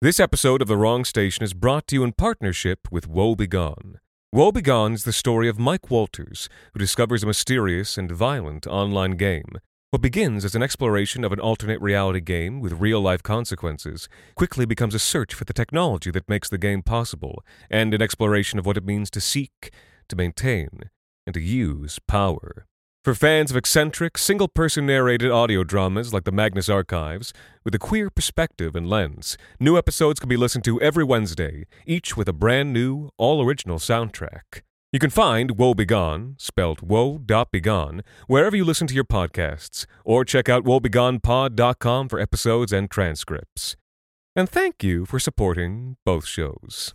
This episode of The Wrong Station is brought to you in partnership with Woe Begone. Woe Begone is the story of Mike Walters, who discovers a mysterious and violent online game. What begins as an exploration of an alternate reality game with real life consequences quickly becomes a search for the technology that makes the game possible, and an exploration of what it means to seek, to maintain, and to use power. For fans of eccentric, single person narrated audio dramas like the Magnus Archives, with a queer perspective and lens, new episodes can be listened to every Wednesday, each with a brand new, all original soundtrack. You can find Woe Begone, spelled woe.begone, wherever you listen to your podcasts, or check out woebegonepod.com for episodes and transcripts. And thank you for supporting both shows.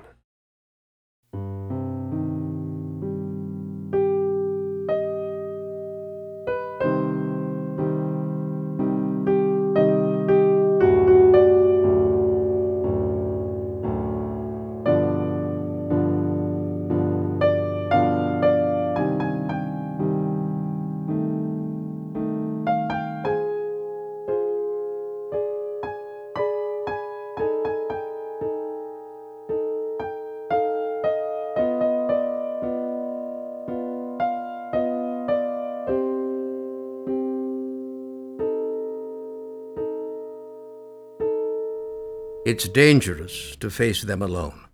It's dangerous to face them alone.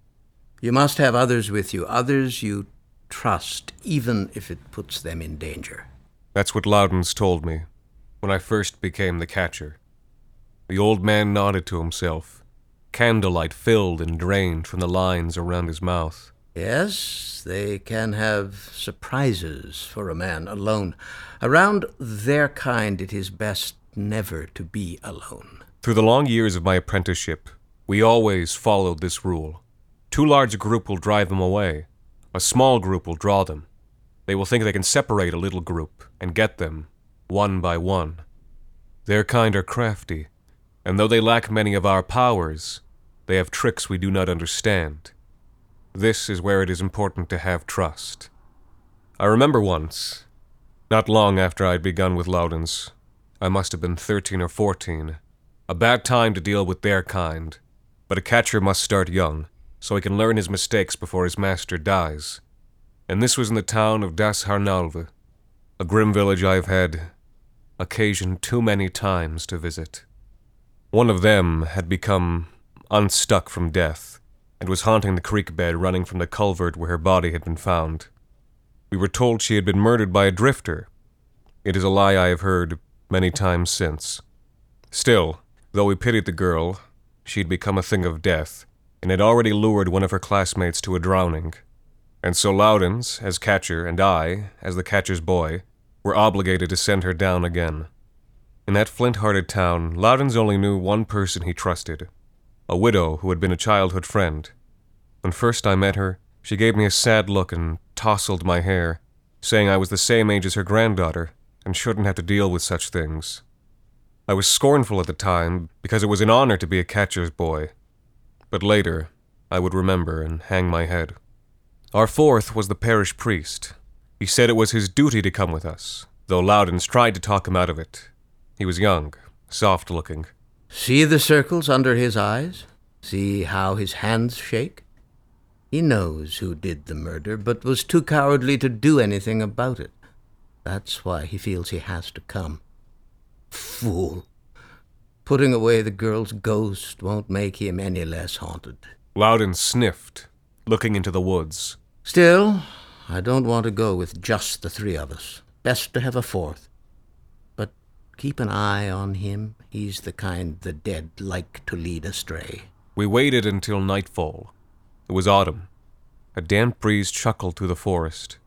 You must have others with you, others you trust, even if it puts them in danger. That's what Laudens told me when I first became the catcher. The old man nodded to himself. Candlelight filled and drained from the lines around his mouth. Yes, they can have surprises for a man alone. Around their kind, it is best never to be alone. Through the long years of my apprenticeship, we always followed this rule. Too large a group will drive them away. A small group will draw them. They will think they can separate a little group and get them, one by one. Their kind are crafty, and though they lack many of our powers, they have tricks we do not understand. This is where it is important to have trust. I remember once, not long after I had begun with Laudens, I must have been 13 or 14, a bad time to deal with their kind but a catcher must start young, so he can learn his mistakes before his master dies. And this was in the town of Das Harnalve, a grim village I have had occasion too many times to visit. One of them had become unstuck from death, and was haunting the creek bed running from the culvert where her body had been found. We were told she had been murdered by a drifter. It is a lie I have heard many times since. Still, though we pitied the girl, she'd become a thing of death, and had already lured one of her classmates to a drowning. And so Laudens, as catcher, and I, as the catcher's boy, were obligated to send her down again. In that flint hearted town, Laudens only knew one person he trusted a widow who had been a childhood friend. When first I met her, she gave me a sad look and tousled my hair, saying I was the same age as her granddaughter and shouldn't have to deal with such things. I was scornful at the time because it was an honor to be a catcher's boy. But later, I would remember and hang my head. Our fourth was the parish priest. He said it was his duty to come with us, though Laudens tried to talk him out of it. He was young, soft looking. See the circles under his eyes? See how his hands shake? He knows who did the murder, but was too cowardly to do anything about it. That's why he feels he has to come. Fool. Putting away the girl's ghost won't make him any less haunted. Laudens sniffed, looking into the woods. Still, I don't want to go with just the three of us. Best to have a fourth. But keep an eye on him. He's the kind the dead like to lead astray. We waited until nightfall. It was autumn. A damp breeze chuckled through the forest.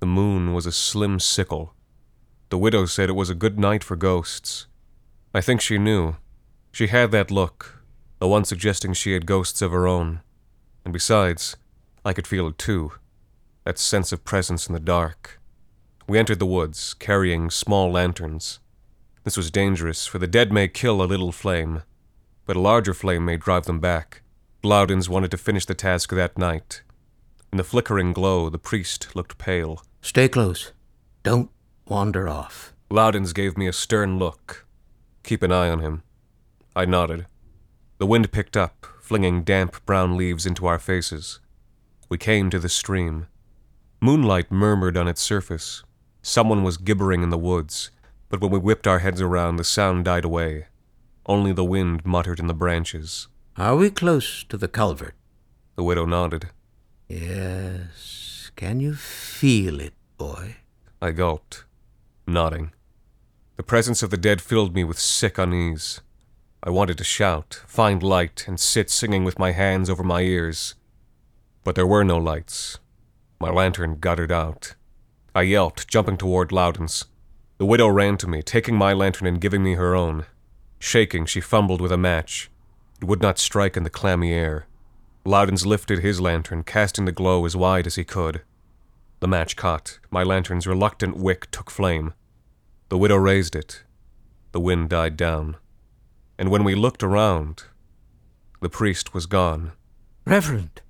The moon was a slim sickle. The widow said it was a good night for ghosts. I think she knew. She had that look, the one suggesting she had ghosts of her own. And besides, I could feel it too that sense of presence in the dark. We entered the woods, carrying small lanterns. This was dangerous, for the dead may kill a little flame, but a larger flame may drive them back. Laudens wanted to finish the task that night. In the flickering glow, the priest looked pale. Stay close. Don't wander off. Laudens gave me a stern look. Keep an eye on him. I nodded. The wind picked up, flinging damp brown leaves into our faces. We came to the stream. Moonlight murmured on its surface. Someone was gibbering in the woods, but when we whipped our heads around, the sound died away. Only the wind muttered in the branches. Are we close to the culvert? The widow nodded. Yes. Can you feel it, boy? I gulped, nodding. The presence of the dead filled me with sick unease. I wanted to shout, find light, and sit singing with my hands over my ears. But there were no lights. My lantern guttered out. I yelped, jumping toward Laudens. The widow ran to me, taking my lantern and giving me her own. Shaking, she fumbled with a match. It would not strike in the clammy air. Laudens lifted his lantern, casting the glow as wide as he could. The match caught. My lantern's reluctant wick took flame. The widow raised it. The wind died down. And when we looked around, the priest was gone. Reverend!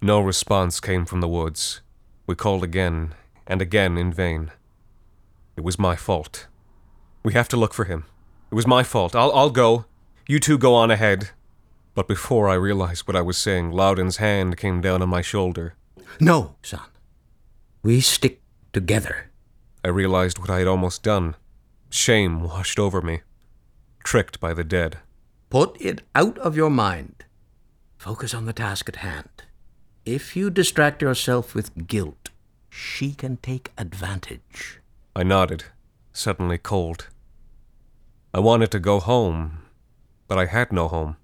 No response came from the woods. We called again and again in vain. It was my fault. We have to look for him. It was my fault. I'll, I'll go. You two go on ahead. But before I realized what I was saying, Laudens' hand came down on my shoulder. No, son. We stick together. I realized what I had almost done. Shame washed over me. Tricked by the dead. Put it out of your mind. Focus on the task at hand. If you distract yourself with guilt, she can take advantage. I nodded, suddenly cold. I wanted to go home, but I had no home.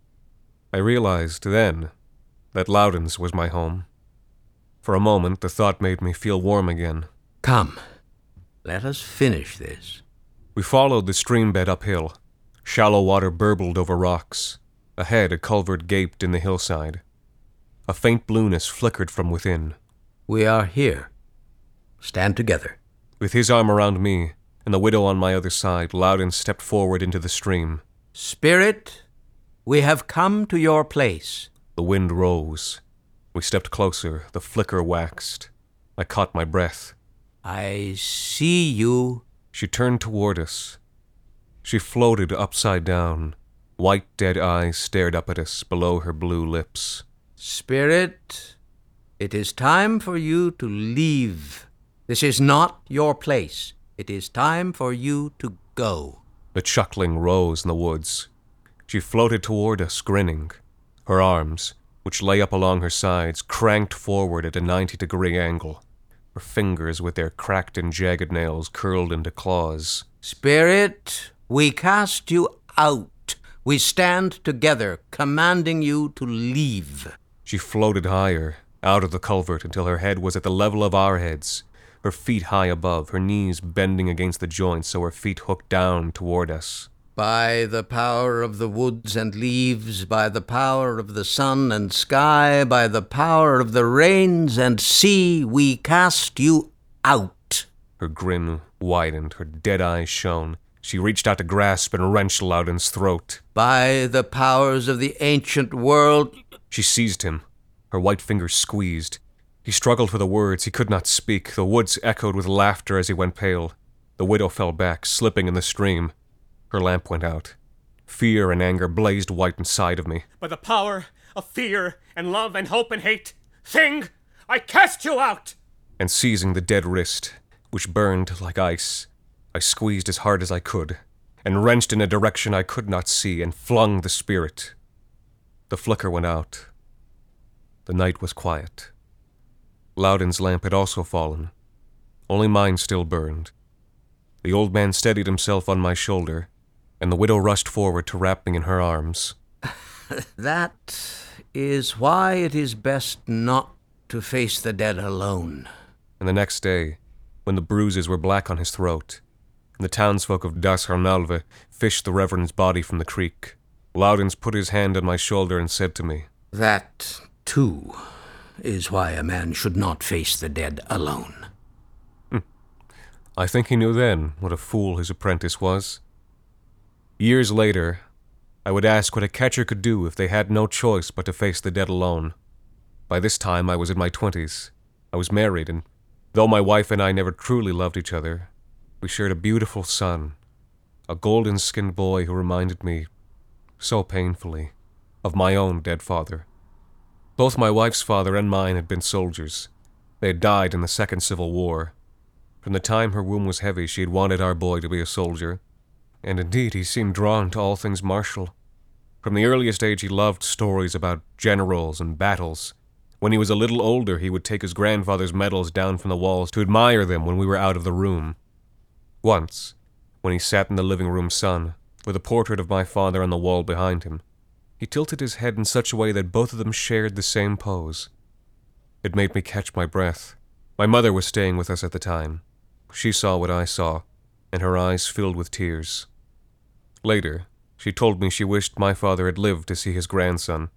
I realized then that Laudens was my home. For a moment, the thought made me feel warm again. Come, let us finish this. We followed the stream bed uphill. Shallow water burbled over rocks. Ahead, a culvert gaped in the hillside. A faint blueness flickered from within. We are here. Stand together. With his arm around me and the widow on my other side, Laudens stepped forward into the stream. Spirit, we have come to your place. The wind rose. We stepped closer. The flicker waxed. I caught my breath. I see you. She turned toward us. She floated upside down. White, dead eyes stared up at us below her blue lips. Spirit, it is time for you to leave. This is not your place. It is time for you to go. The chuckling rose in the woods. She floated toward us, grinning. Her arms, which lay up along her sides, cranked forward at a 90 degree angle. Her fingers, with their cracked and jagged nails, curled into claws. Spirit, we cast you out. We stand together, commanding you to leave. She floated higher, out of the culvert, until her head was at the level of our heads, her feet high above, her knees bending against the joints so her feet hooked down toward us. By the power of the woods and leaves, by the power of the sun and sky, by the power of the rains and sea, we cast you out. Her grin widened, her dead eyes shone. She reached out to grasp and wrench Laudens' throat. By the powers of the ancient world. She seized him. Her white fingers squeezed. He struggled for the words. He could not speak. The woods echoed with laughter as he went pale. The widow fell back, slipping in the stream. Her lamp went out. Fear and anger blazed white inside of me. By the power of fear and love and hope and hate, Thing, I cast you out! And seizing the dead wrist, which burned like ice, I squeezed as hard as I could, and wrenched in a direction I could not see, and flung the spirit. The flicker went out. The night was quiet. Laudens' lamp had also fallen. Only mine still burned. The old man steadied himself on my shoulder, and the widow rushed forward to wrap me in her arms. That is why it is best not to face the dead alone. And the next day, when the bruises were black on his throat, and the townsfolk of Das Harnalve fished the Reverend's body from the creek, Laudens put his hand on my shoulder and said to me, That, too, is why a man should not face the dead alone. Hmm. I think he knew then what a fool his apprentice was. Years later, I would ask what a catcher could do if they had no choice but to face the dead alone. By this time, I was in my twenties. I was married, and though my wife and I never truly loved each other, we shared a beautiful son, a golden skinned boy who reminded me, so painfully, of my own dead father. Both my wife's father and mine had been soldiers. They had died in the Second Civil War. From the time her womb was heavy, she had wanted our boy to be a soldier, and indeed he seemed drawn to all things martial. From the earliest age, he loved stories about generals and battles. When he was a little older, he would take his grandfather's medals down from the walls to admire them when we were out of the room. Once, when he sat in the living room sun, with a portrait of my father on the wall behind him, he tilted his head in such a way that both of them shared the same pose. It made me catch my breath. My mother was staying with us at the time. She saw what I saw, and her eyes filled with tears. Later, she told me she wished my father had lived to see his grandson.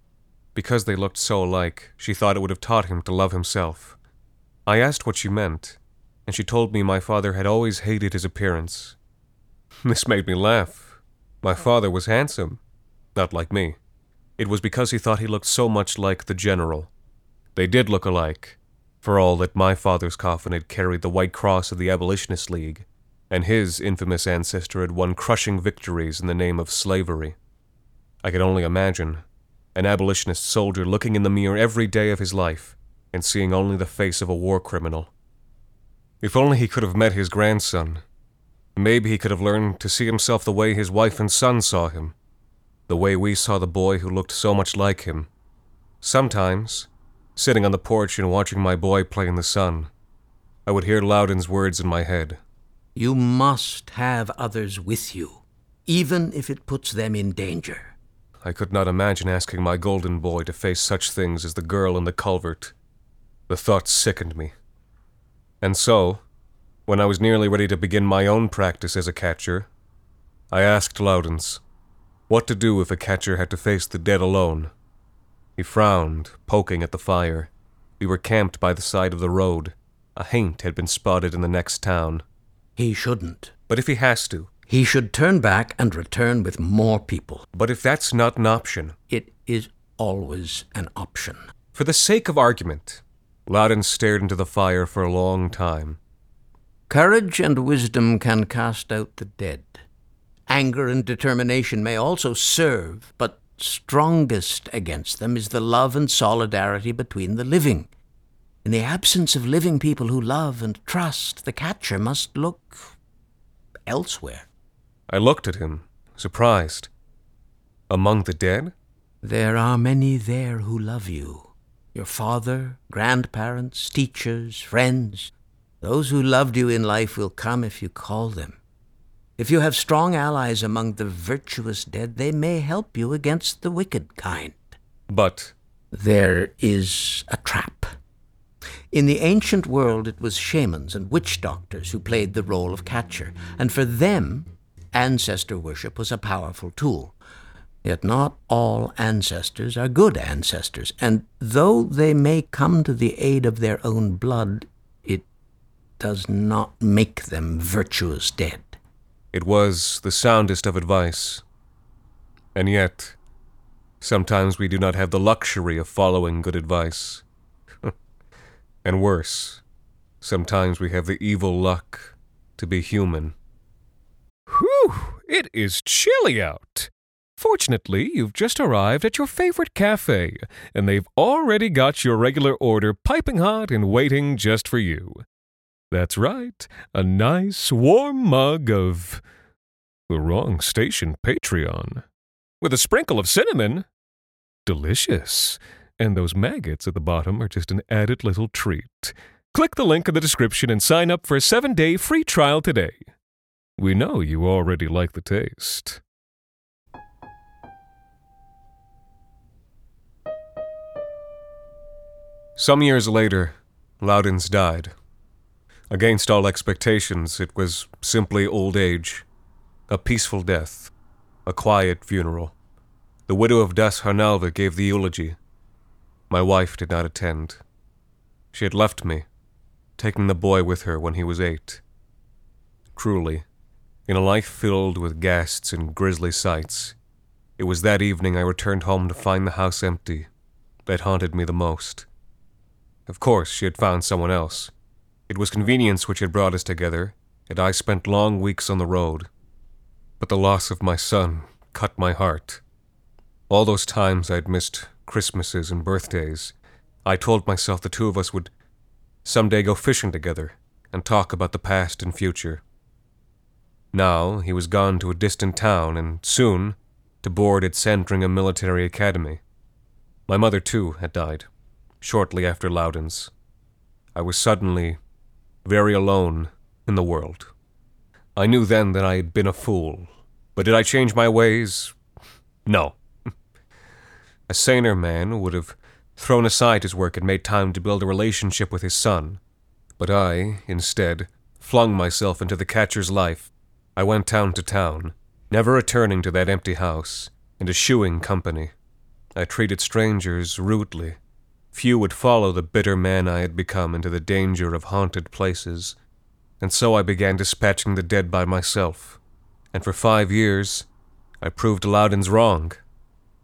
Because they looked so alike, she thought it would have taught him to love himself. I asked what she meant, and she told me my father had always hated his appearance. This made me laugh. My father was handsome, not like me. It was because he thought he looked so much like the general. They did look alike, for all that my father's coffin had carried the white cross of the Abolitionist League, and his infamous ancestor had won crushing victories in the name of slavery. I could only imagine an abolitionist soldier looking in the mirror every day of his life and seeing only the face of a war criminal. If only he could have met his grandson. Maybe he could have learned to see himself the way his wife and son saw him, the way we saw the boy who looked so much like him. Sometimes, sitting on the porch and watching my boy play in the sun, I would hear Laudens' words in my head. You must have others with you, even if it puts them in danger. I could not imagine asking my golden boy to face such things as the girl in the culvert. The thought sickened me. And so, when I was nearly ready to begin my own practice as a catcher, I asked Laudens what to do if a catcher had to face the dead alone. He frowned, poking at the fire. We were camped by the side of the road. A haint had been spotted in the next town. He shouldn't. But if he has to, He should turn back and return with more people. but if that's not an option, It is always an option. for the sake of argument, Laudens stared into the fire for a long time. Courage and wisdom can cast out the dead. Anger and determination may also serve, but strongest against them is the love and solidarity between the living. In the absence of living people who love and trust, the catcher must look elsewhere. I looked at him, surprised. Among the dead? There are many there who love you. Your father, grandparents, teachers, friends. Those who loved you in life will come if you call them. If you have strong allies among the virtuous dead, they may help you against the wicked kind. But There is a trap. In the ancient world, it was shamans and witch doctors who played the role of catcher, and for them, ancestor worship was a powerful tool. Yet not all ancestors are good ancestors, and though they may come to the aid of their own blood, it does not make them virtuous dead. it was the soundest of advice. And yet, sometimes we do not have the luxury of following good advice. And worse, sometimes we have the evil luck to be human. Whew, it is chilly out. Fortunately, you've just arrived at your favorite cafe, and they've already got your regular order piping hot and waiting just for you. That's right, a nice warm mug of the wrong station Patreon. With a sprinkle of cinnamon. Delicious. And those maggots at the bottom are just an added little treat. Click the link in the description and sign up for a seven day free trial today. We know you already like the taste. Some years later, Laudens died. Against all expectations, it was simply old age, a peaceful death, a quiet funeral. The widow of Das Harnalva gave the eulogy. My wife did not attend. She had left me, taking the boy with her when he was eight. Truly, in a life filled with ghasts and grisly sights, it was that evening I returned home to find the house empty that haunted me the most. Of course, she had found someone else. It was convenience which had brought us together, and I spent long weeks on the road. But the loss of my son cut my heart. All those times I'd missed Christmases and birthdays, I told myself the two of us would someday go fishing together and talk about the past and future. Now he was gone to a distant town and soon to board at Sandringham Military Academy. My mother, too, had died, shortly after Laudens. I was suddenly very alone in the world. I knew then that I had been a fool, but did I change my ways? No. A saner man would have thrown aside his work and made time to build a relationship with his son. But I, instead, flung myself into the catcher's life. I went town to town, never returning to that empty house, and eschewing company. I treated strangers rudely. Few would follow the bitter man I had become into the danger of haunted places, and so I began dispatching the dead by myself. And for five years, I proved Laudens wrong.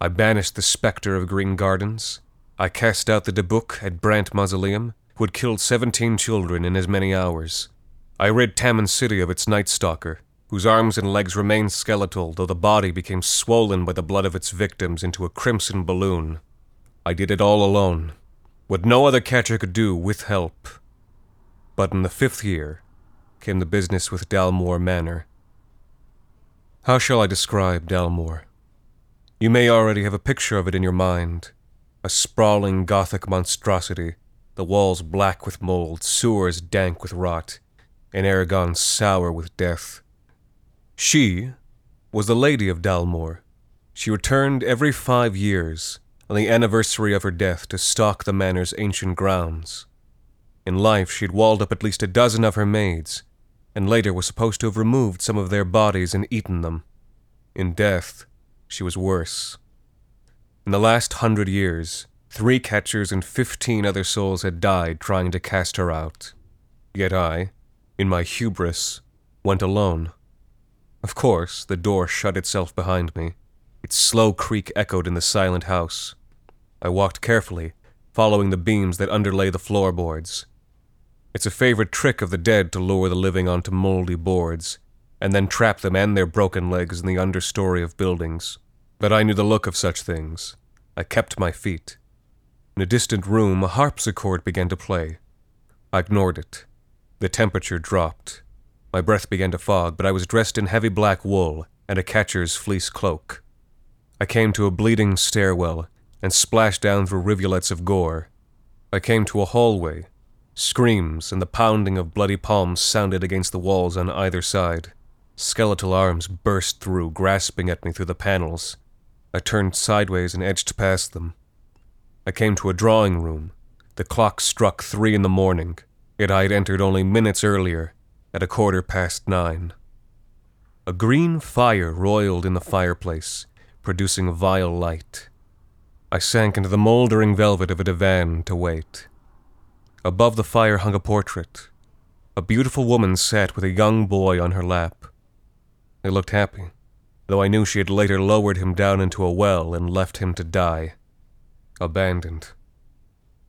I banished the spectre of Green Gardens. I cast out the Dybbuk at Brant Mausoleum, who had killed seventeen children in as many hours. I rid Taman City of its Night Stalker, whose arms and legs remained skeletal, though the body became swollen by the blood of its victims into a crimson balloon. I did it all alone, what no other catcher could do with help. But in the fifth year came the business with Dalmore Manor. How shall I describe Dalmore? You may already have a picture of it in your mind a sprawling Gothic monstrosity, the walls black with mold, sewers dank with rot, and air gone sour with death. She was the Lady of Dalmore. She returned every five years, on the anniversary of her death, to stalk the manor's ancient grounds. In life, she had walled up at least a dozen of her maids, and later was supposed to have removed some of their bodies and eaten them. In death, she was worse. In the last hundred years, three catchers and fifteen other souls had died trying to cast her out. Yet I, in my hubris, went alone. Of course, the door shut itself behind me. Its slow creak echoed in the silent house. I walked carefully, following the beams that underlay the floorboards. It's a favorite trick of the dead to lure the living onto moldy boards, and then trap them and their broken legs in the understory of buildings. But I knew the look of such things. I kept my feet. In a distant room, a harpsichord began to play. I ignored it. The temperature dropped. My breath began to fog, but I was dressed in heavy black wool and a catcher's fleece cloak. I came to a bleeding stairwell and splashed down through rivulets of gore. I came to a hallway. Screams and the pounding of bloody palms sounded against the walls on either side. Skeletal arms burst through, grasping at me through the panels. I turned sideways and edged past them. I came to a drawing room. The clock struck three in the morning, yet I had entered only minutes earlier at a quarter past nine. A green fire roiled in the fireplace, producing a vile light. I sank into the mouldering velvet of a divan to wait. Above the fire hung a portrait. A beautiful woman sat with a young boy on her lap. They looked happy, though I knew she had later lowered him down into a well and left him to die. Abandoned.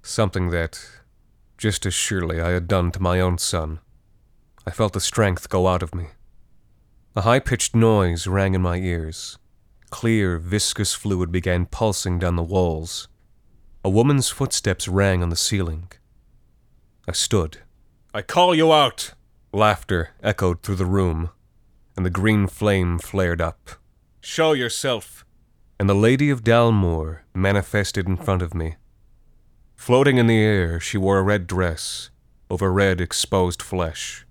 Something that, just as surely, I had done to my own son. I felt the strength go out of me. A high pitched noise rang in my ears. Clear, viscous fluid began pulsing down the walls. A woman's footsteps rang on the ceiling. I stood. I call you out! Laughter echoed through the room, and the green flame flared up. Show yourself! And the Lady of Dalmore manifested in front of me. Floating in the air, she wore a red dress over red exposed flesh.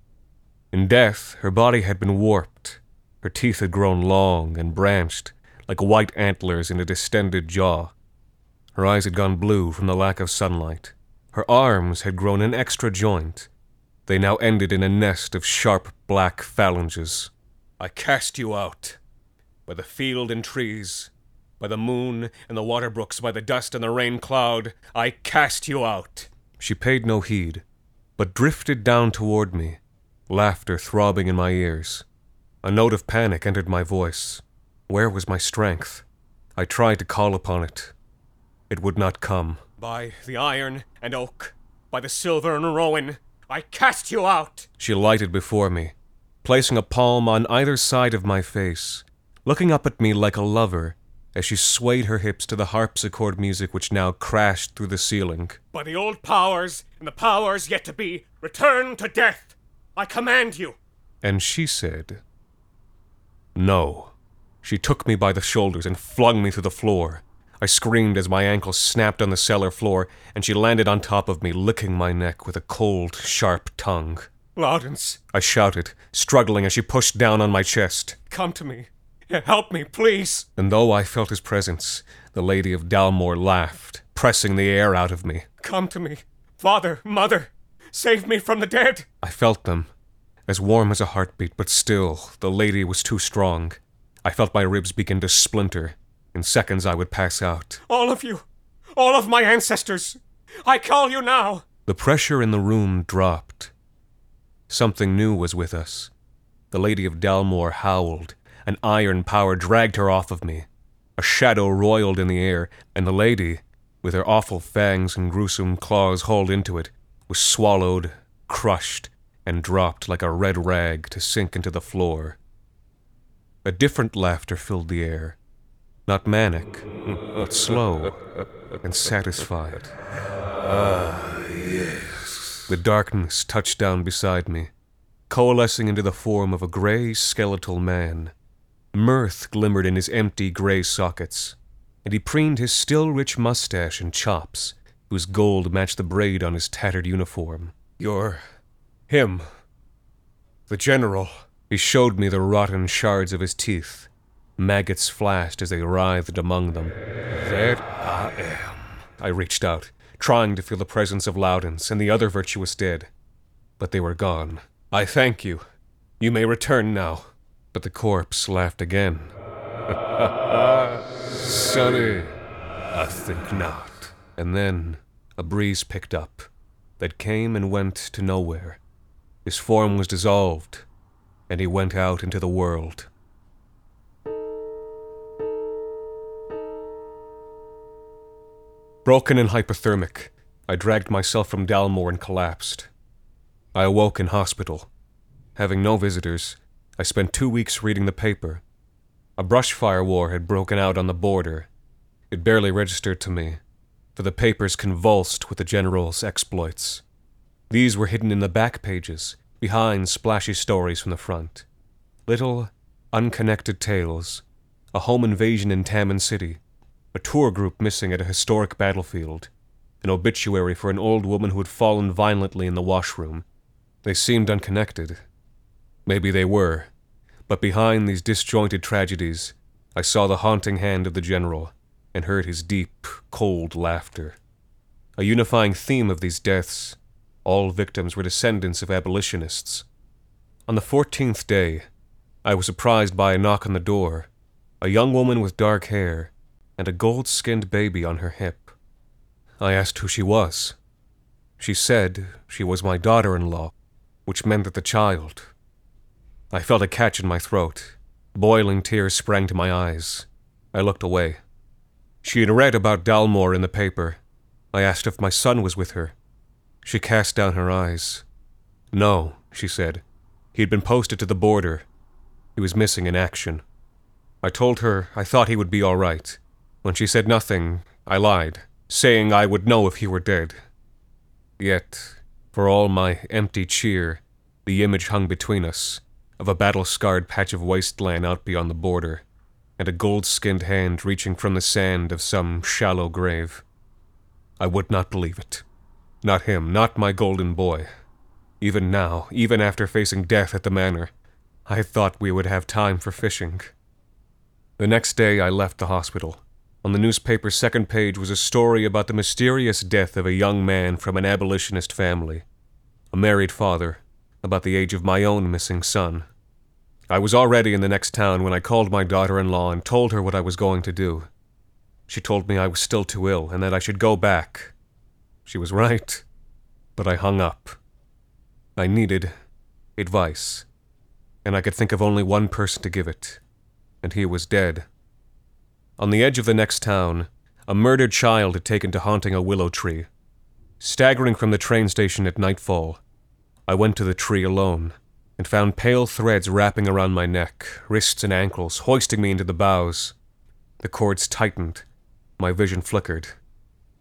In death, her body had been warped. Her teeth had grown long and branched, like white antlers in a distended jaw. Her eyes had gone blue from the lack of sunlight. Her arms had grown an extra joint. They now ended in a nest of sharp black phalanges. I cast you out. By the field and trees, by the moon and the water brooks, by the dust and the rain cloud, I cast you out. She paid no heed, but drifted down toward me, laughter throbbing in my ears. A note of panic entered my voice. Where was my strength? I tried to call upon it. It would not come. By the iron and oak, by the silver and rowan, I cast you out! She lighted before me, placing a palm on either side of my face, looking up at me like a lover as she swayed her hips to the harpsichord music which now crashed through the ceiling. By the old powers and the powers yet to be, return to death! I command you! And she said, No. She took me by the shoulders and flung me to the floor. I screamed as my ankle snapped on the cellar floor, and she landed on top of me, licking my neck with a cold, sharp tongue. Laudens, I shouted, struggling as she pushed down on my chest. come to me. Help me, please. And though I felt his presence, the Lady of Dalmore laughed, pressing the air out of me. Come to me. Father, mother, save me from the dead. I felt them, as warm as a heartbeat, but still, the lady was too strong. I felt my ribs begin to splinter. In seconds, I would pass out. All of you, all of my ancestors, I call you now. The pressure in the room dropped. Something new was with us. The Lady of Dalmore howled. An iron power dragged her off of me. A shadow roiled in the air, and the lady, with her awful fangs and gruesome claws hauled into it, was swallowed, crushed, and dropped like a red rag to sink into the floor. A different laughter filled the air, not manic, but slow and satisfied. Ah, yes. The darkness touched down beside me, coalescing into the form of a gray skeletal man. Mirth glimmered in his empty gray sockets, and he preened his still rich mustache and chops, whose gold matched the braid on his tattered uniform. You're him. The general. He showed me the rotten shards of his teeth. Maggots flashed as they writhed among them. That I am. I reached out, trying to feel the presence of Laudens and the other virtuous dead. But they were gone. I thank you. You may return now. But the corpse laughed again. Sonny, I think not. And then a breeze picked up that came and went to nowhere. His form was dissolved, and he went out into the world. Broken and hypothermic, I dragged myself from Dalmore and collapsed. I awoke in hospital. Having no visitors, I spent two weeks reading the paper. A brush fire war had broken out on the border. It barely registered to me, for the papers convulsed with the general's exploits. These were hidden in the back pages, behind splashy stories from the front. Little, unconnected tales, a home invasion in Tamman City, a tour group missing at a historic battlefield, an obituary for an old woman who had fallen violently in the washroom. They seemed unconnected. Maybe they were, but behind these disjointed tragedies, I saw the haunting hand of the general and heard his deep, cold laughter. A unifying theme of these deaths all victims were descendants of abolitionists. On the fourteenth day, I was surprised by a knock on the door, a young woman with dark hair and a gold skinned baby on her hip. I asked who she was. She said she was my daughter in law, which meant that the child. I felt a catch in my throat. Boiling tears sprang to my eyes. I looked away. She had read about Dalmore in the paper. I asked if my son was with her. She cast down her eyes. No, she said. He had been posted to the border. He was missing in action. I told her I thought he would be all right. When she said nothing, I lied, saying I would know if he were dead. Yet, for all my empty cheer, the image hung between us of a battle scarred patch of wasteland out beyond the border, and a gold skinned hand reaching from the sand of some shallow grave. I would not believe it. Not him, not my golden boy. Even now, even after facing death at the manor, I thought we would have time for fishing. The next day I left the hospital. On the newspaper's second page was a story about the mysterious death of a young man from an abolitionist family, a married father, about the age of my own missing son. I was already in the next town when I called my daughter in law and told her what I was going to do. She told me I was still too ill and that I should go back. She was right. But I hung up. I needed advice, and I could think of only one person to give it, and he was dead. On the edge of the next town, a murdered child had taken to haunting a willow tree. Staggering from the train station at nightfall, I went to the tree alone and found pale threads wrapping around my neck, wrists, and ankles, hoisting me into the boughs. The cords tightened. My vision flickered.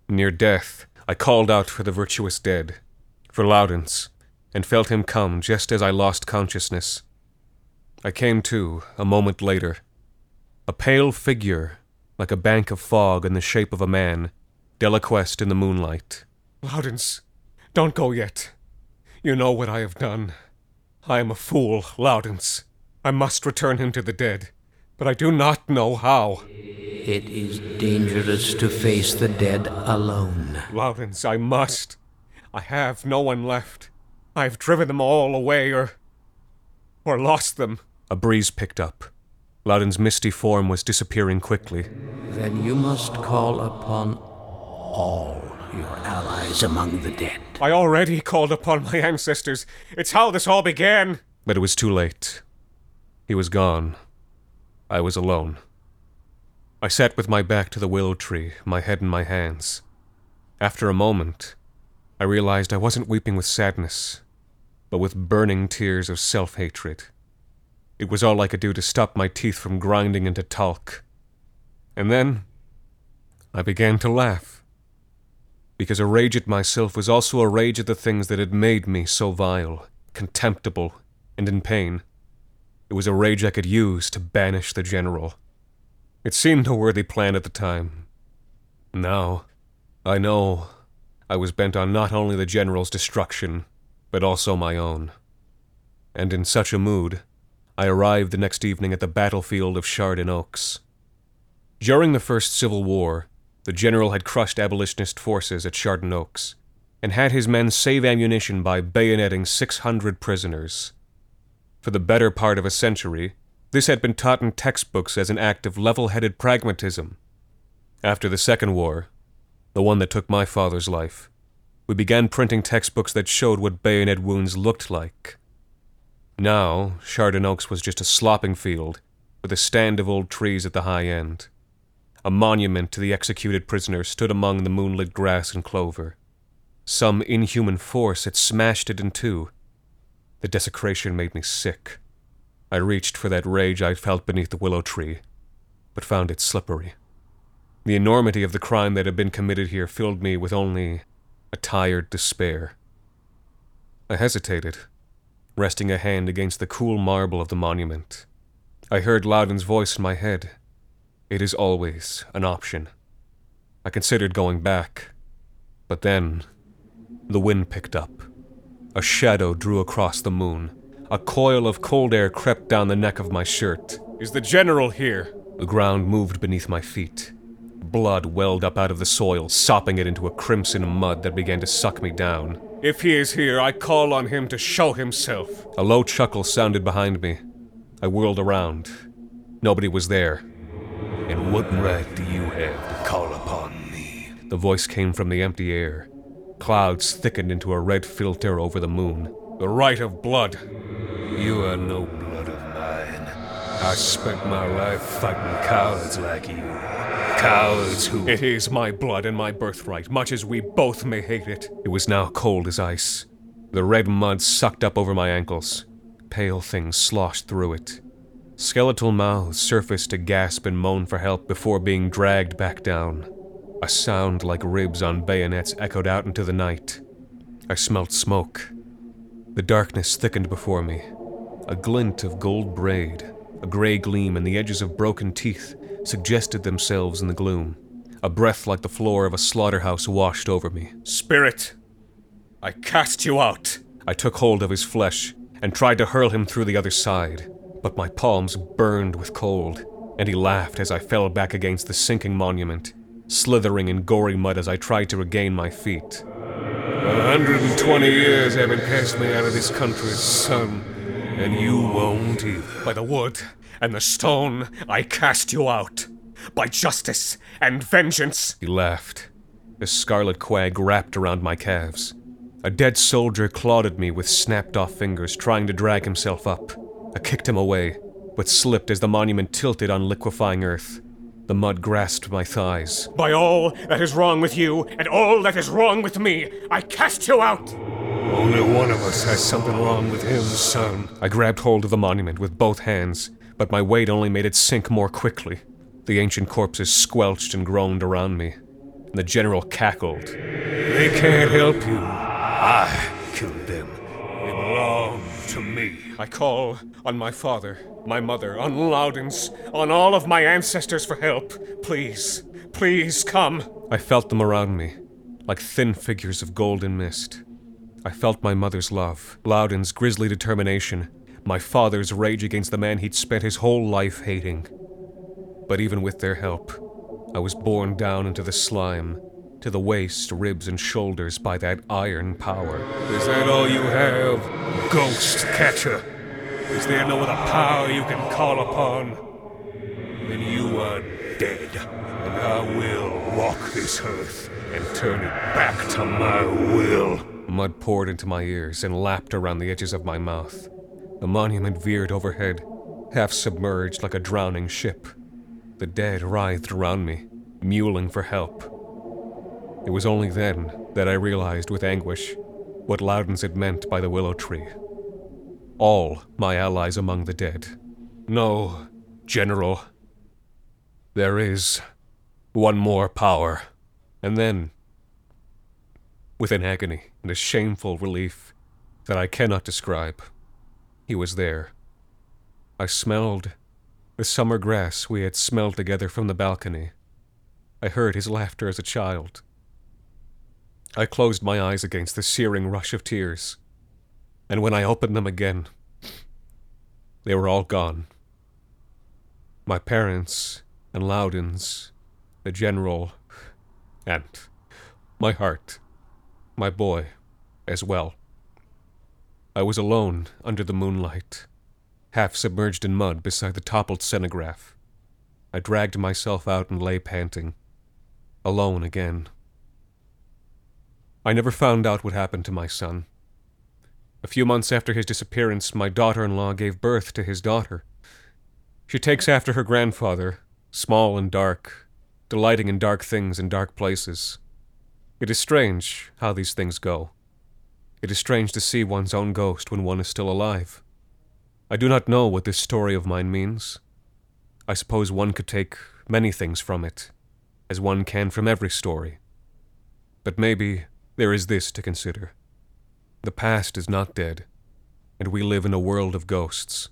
Near death, I called out for the virtuous dead, for Laudens, and felt him come just as I lost consciousness. I came to, a moment later. A pale figure, like a bank of fog in the shape of a man, deliquesced in the moonlight. Laudens, don't go yet. You know what I have done. I am a fool, Laudens. I must return him to the dead, but I do not know how. It is dangerous to face the dead alone. Laudens, I must. I have no one left. I have driven them all away or. or lost them. A breeze picked up. Laudens' misty form was disappearing quickly. Then you must call upon all your allies among the dead. I already called upon my ancestors. It's how this all began. But it was too late. He was gone. I was alone. I sat with my back to the willow tree, my head in my hands. After a moment, I realized I wasn't weeping with sadness, but with burning tears of self hatred. It was all I could do to stop my teeth from grinding into talc. And then I began to laugh. Because a rage at myself was also a rage at the things that had made me so vile, contemptible, and in pain. It was a rage I could use to banish the general. It seemed a worthy plan at the time. Now, I know I was bent on not only the general's destruction, but also my own. And in such a mood, I arrived the next evening at the battlefield of Chardon Oaks. During the First Civil War, the general had crushed abolitionist forces at Chardon Oaks and had his men save ammunition by bayoneting 600 prisoners. For the better part of a century, this had been taught in textbooks as an act of level headed pragmatism. After the Second War, the one that took my father's life, we began printing textbooks that showed what bayonet wounds looked like. Now, Chardon Oaks was just a slopping field with a stand of old trees at the high end. A monument to the executed prisoner stood among the moonlit grass and clover. Some inhuman force had smashed it in two. The desecration made me sick. I reached for that rage I felt beneath the willow tree, but found it slippery. The enormity of the crime that had been committed here filled me with only a tired despair. I hesitated, resting a hand against the cool marble of the monument. I heard Laudens' voice in my head. It is always an option. I considered going back, but then the wind picked up. A shadow drew across the moon. A coil of cold air crept down the neck of my shirt. Is the general here? The ground moved beneath my feet. Blood welled up out of the soil, sopping it into a crimson mud that began to suck me down. If he is here, I call on him to show himself. A low chuckle sounded behind me. I whirled around. Nobody was there. And what right do you have to call upon me? The voice came from the empty air. Clouds thickened into a red filter over the moon. The right of blood. You are no blood of mine. I spent my life fighting cowards like you. Cowards who. It is my blood and my birthright, much as we both may hate it. It was now cold as ice. The red mud sucked up over my ankles. Pale things sloshed through it. Skeletal mouths surfaced to gasp and moan for help before being dragged back down. A sound like ribs on bayonets echoed out into the night. I smelt smoke. The darkness thickened before me. A glint of gold braid, a gray gleam, and the edges of broken teeth suggested themselves in the gloom. A breath like the floor of a slaughterhouse washed over me. Spirit, I cast you out. I took hold of his flesh and tried to hurl him through the other side, but my palms burned with cold, and he laughed as I fell back against the sinking monument, slithering in gory mud as I tried to regain my feet. A hundred and twenty years haven't cast me out of this country, son, and you won't either. By the wood and the stone, I cast you out. By justice and vengeance. He laughed. A scarlet quag wrapped around my calves. A dead soldier clawed at me with snapped off fingers, trying to drag himself up. I kicked him away, but slipped as the monument tilted on liquefying earth. The mud grasped my thighs. By all that is wrong with you and all that is wrong with me, I cast you out! Only one of us has something wrong with him, son. I grabbed hold of the monument with both hands, but my weight only made it sink more quickly. The ancient corpses squelched and groaned around me, and the general cackled. They can't help you. I killed them. They belong to me. I call on my father, my mother, on Laudens, on all of my ancestors for help. Please, please come. I felt them around me, like thin figures of golden mist. I felt my mother's love, Laudens' grisly determination, my father's rage against the man he'd spent his whole life hating. But even with their help, I was borne down into the slime, to the waist, ribs, and shoulders by that iron power. Is that all you have, ghost catcher? Is there no other power you can call upon? Then you are dead, and I will walk this earth and turn it back to my will. Mud poured into my ears and lapped around the edges of my mouth. The monument veered overhead, half submerged like a drowning ship. The dead writhed around me, mewling for help. It was only then that I realized with anguish what Laudens had meant by the willow tree. All my allies among the dead. No, General. There is one more power. And then, with an agony and a shameful relief that I cannot describe, he was there. I smelled the summer grass we had smelled together from the balcony. I heard his laughter as a child. I closed my eyes against the searing rush of tears, and when I opened them again, they were all gone. My parents and Laudens, the general, and my heart, my boy, as well. I was alone under the moonlight, half submerged in mud beside the toppled cenograph. I dragged myself out and lay panting, alone again. I never found out what happened to my son. A few months after his disappearance, my daughter in law gave birth to his daughter. She takes after her grandfather, small and dark, delighting in dark things and dark places. It is strange how these things go. It is strange to see one's own ghost when one is still alive. I do not know what this story of mine means. I suppose one could take many things from it, as one can from every story. But maybe there is this to consider. The past is not dead, and we live in a world of ghosts.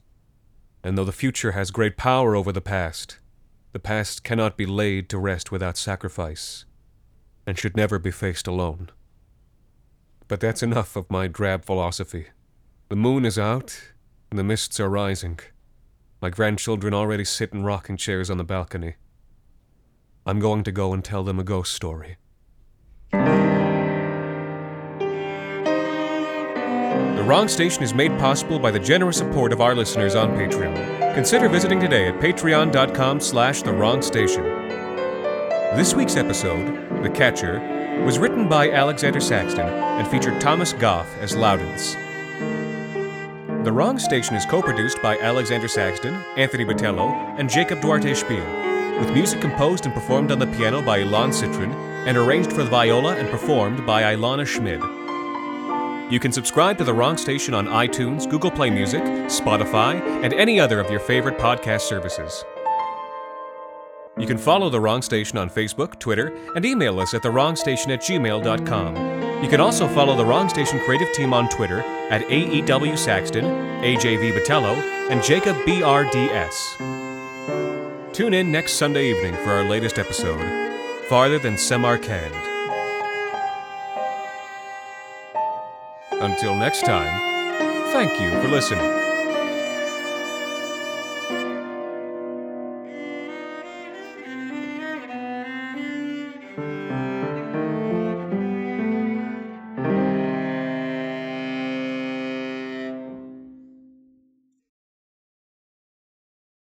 And though the future has great power over the past, the past cannot be laid to rest without sacrifice, and should never be faced alone. But that's enough of my drab philosophy. The moon is out, and the mists are rising. My grandchildren already sit in rocking chairs on the balcony. I'm going to go and tell them a ghost story. The Wrong Station is made possible by the generous support of our listeners on Patreon. Consider visiting today at patreon.com slash the wrong station. This week's episode, The Catcher, was written by Alexander Saxton and featured Thomas Gough as Laudens. The Wrong Station is co-produced by Alexander Saxton, Anthony Botello, and Jacob Duarte Spiel, with music composed and performed on the piano by Ilan Citron and arranged for the viola and performed by Ilana Schmid. You can subscribe to The Wrong Station on iTunes, Google Play Music, Spotify, and any other of your favorite podcast services. You can follow The Wrong Station on Facebook, Twitter, and email us at thewrongstation at gmail.com. You can also follow The Wrong Station creative team on Twitter at AEW Saxton, AJV Botello, and Jacob BRDS. Tune in next Sunday evening for our latest episode, Farther Than Samarkand. Until next time, thank you for listening.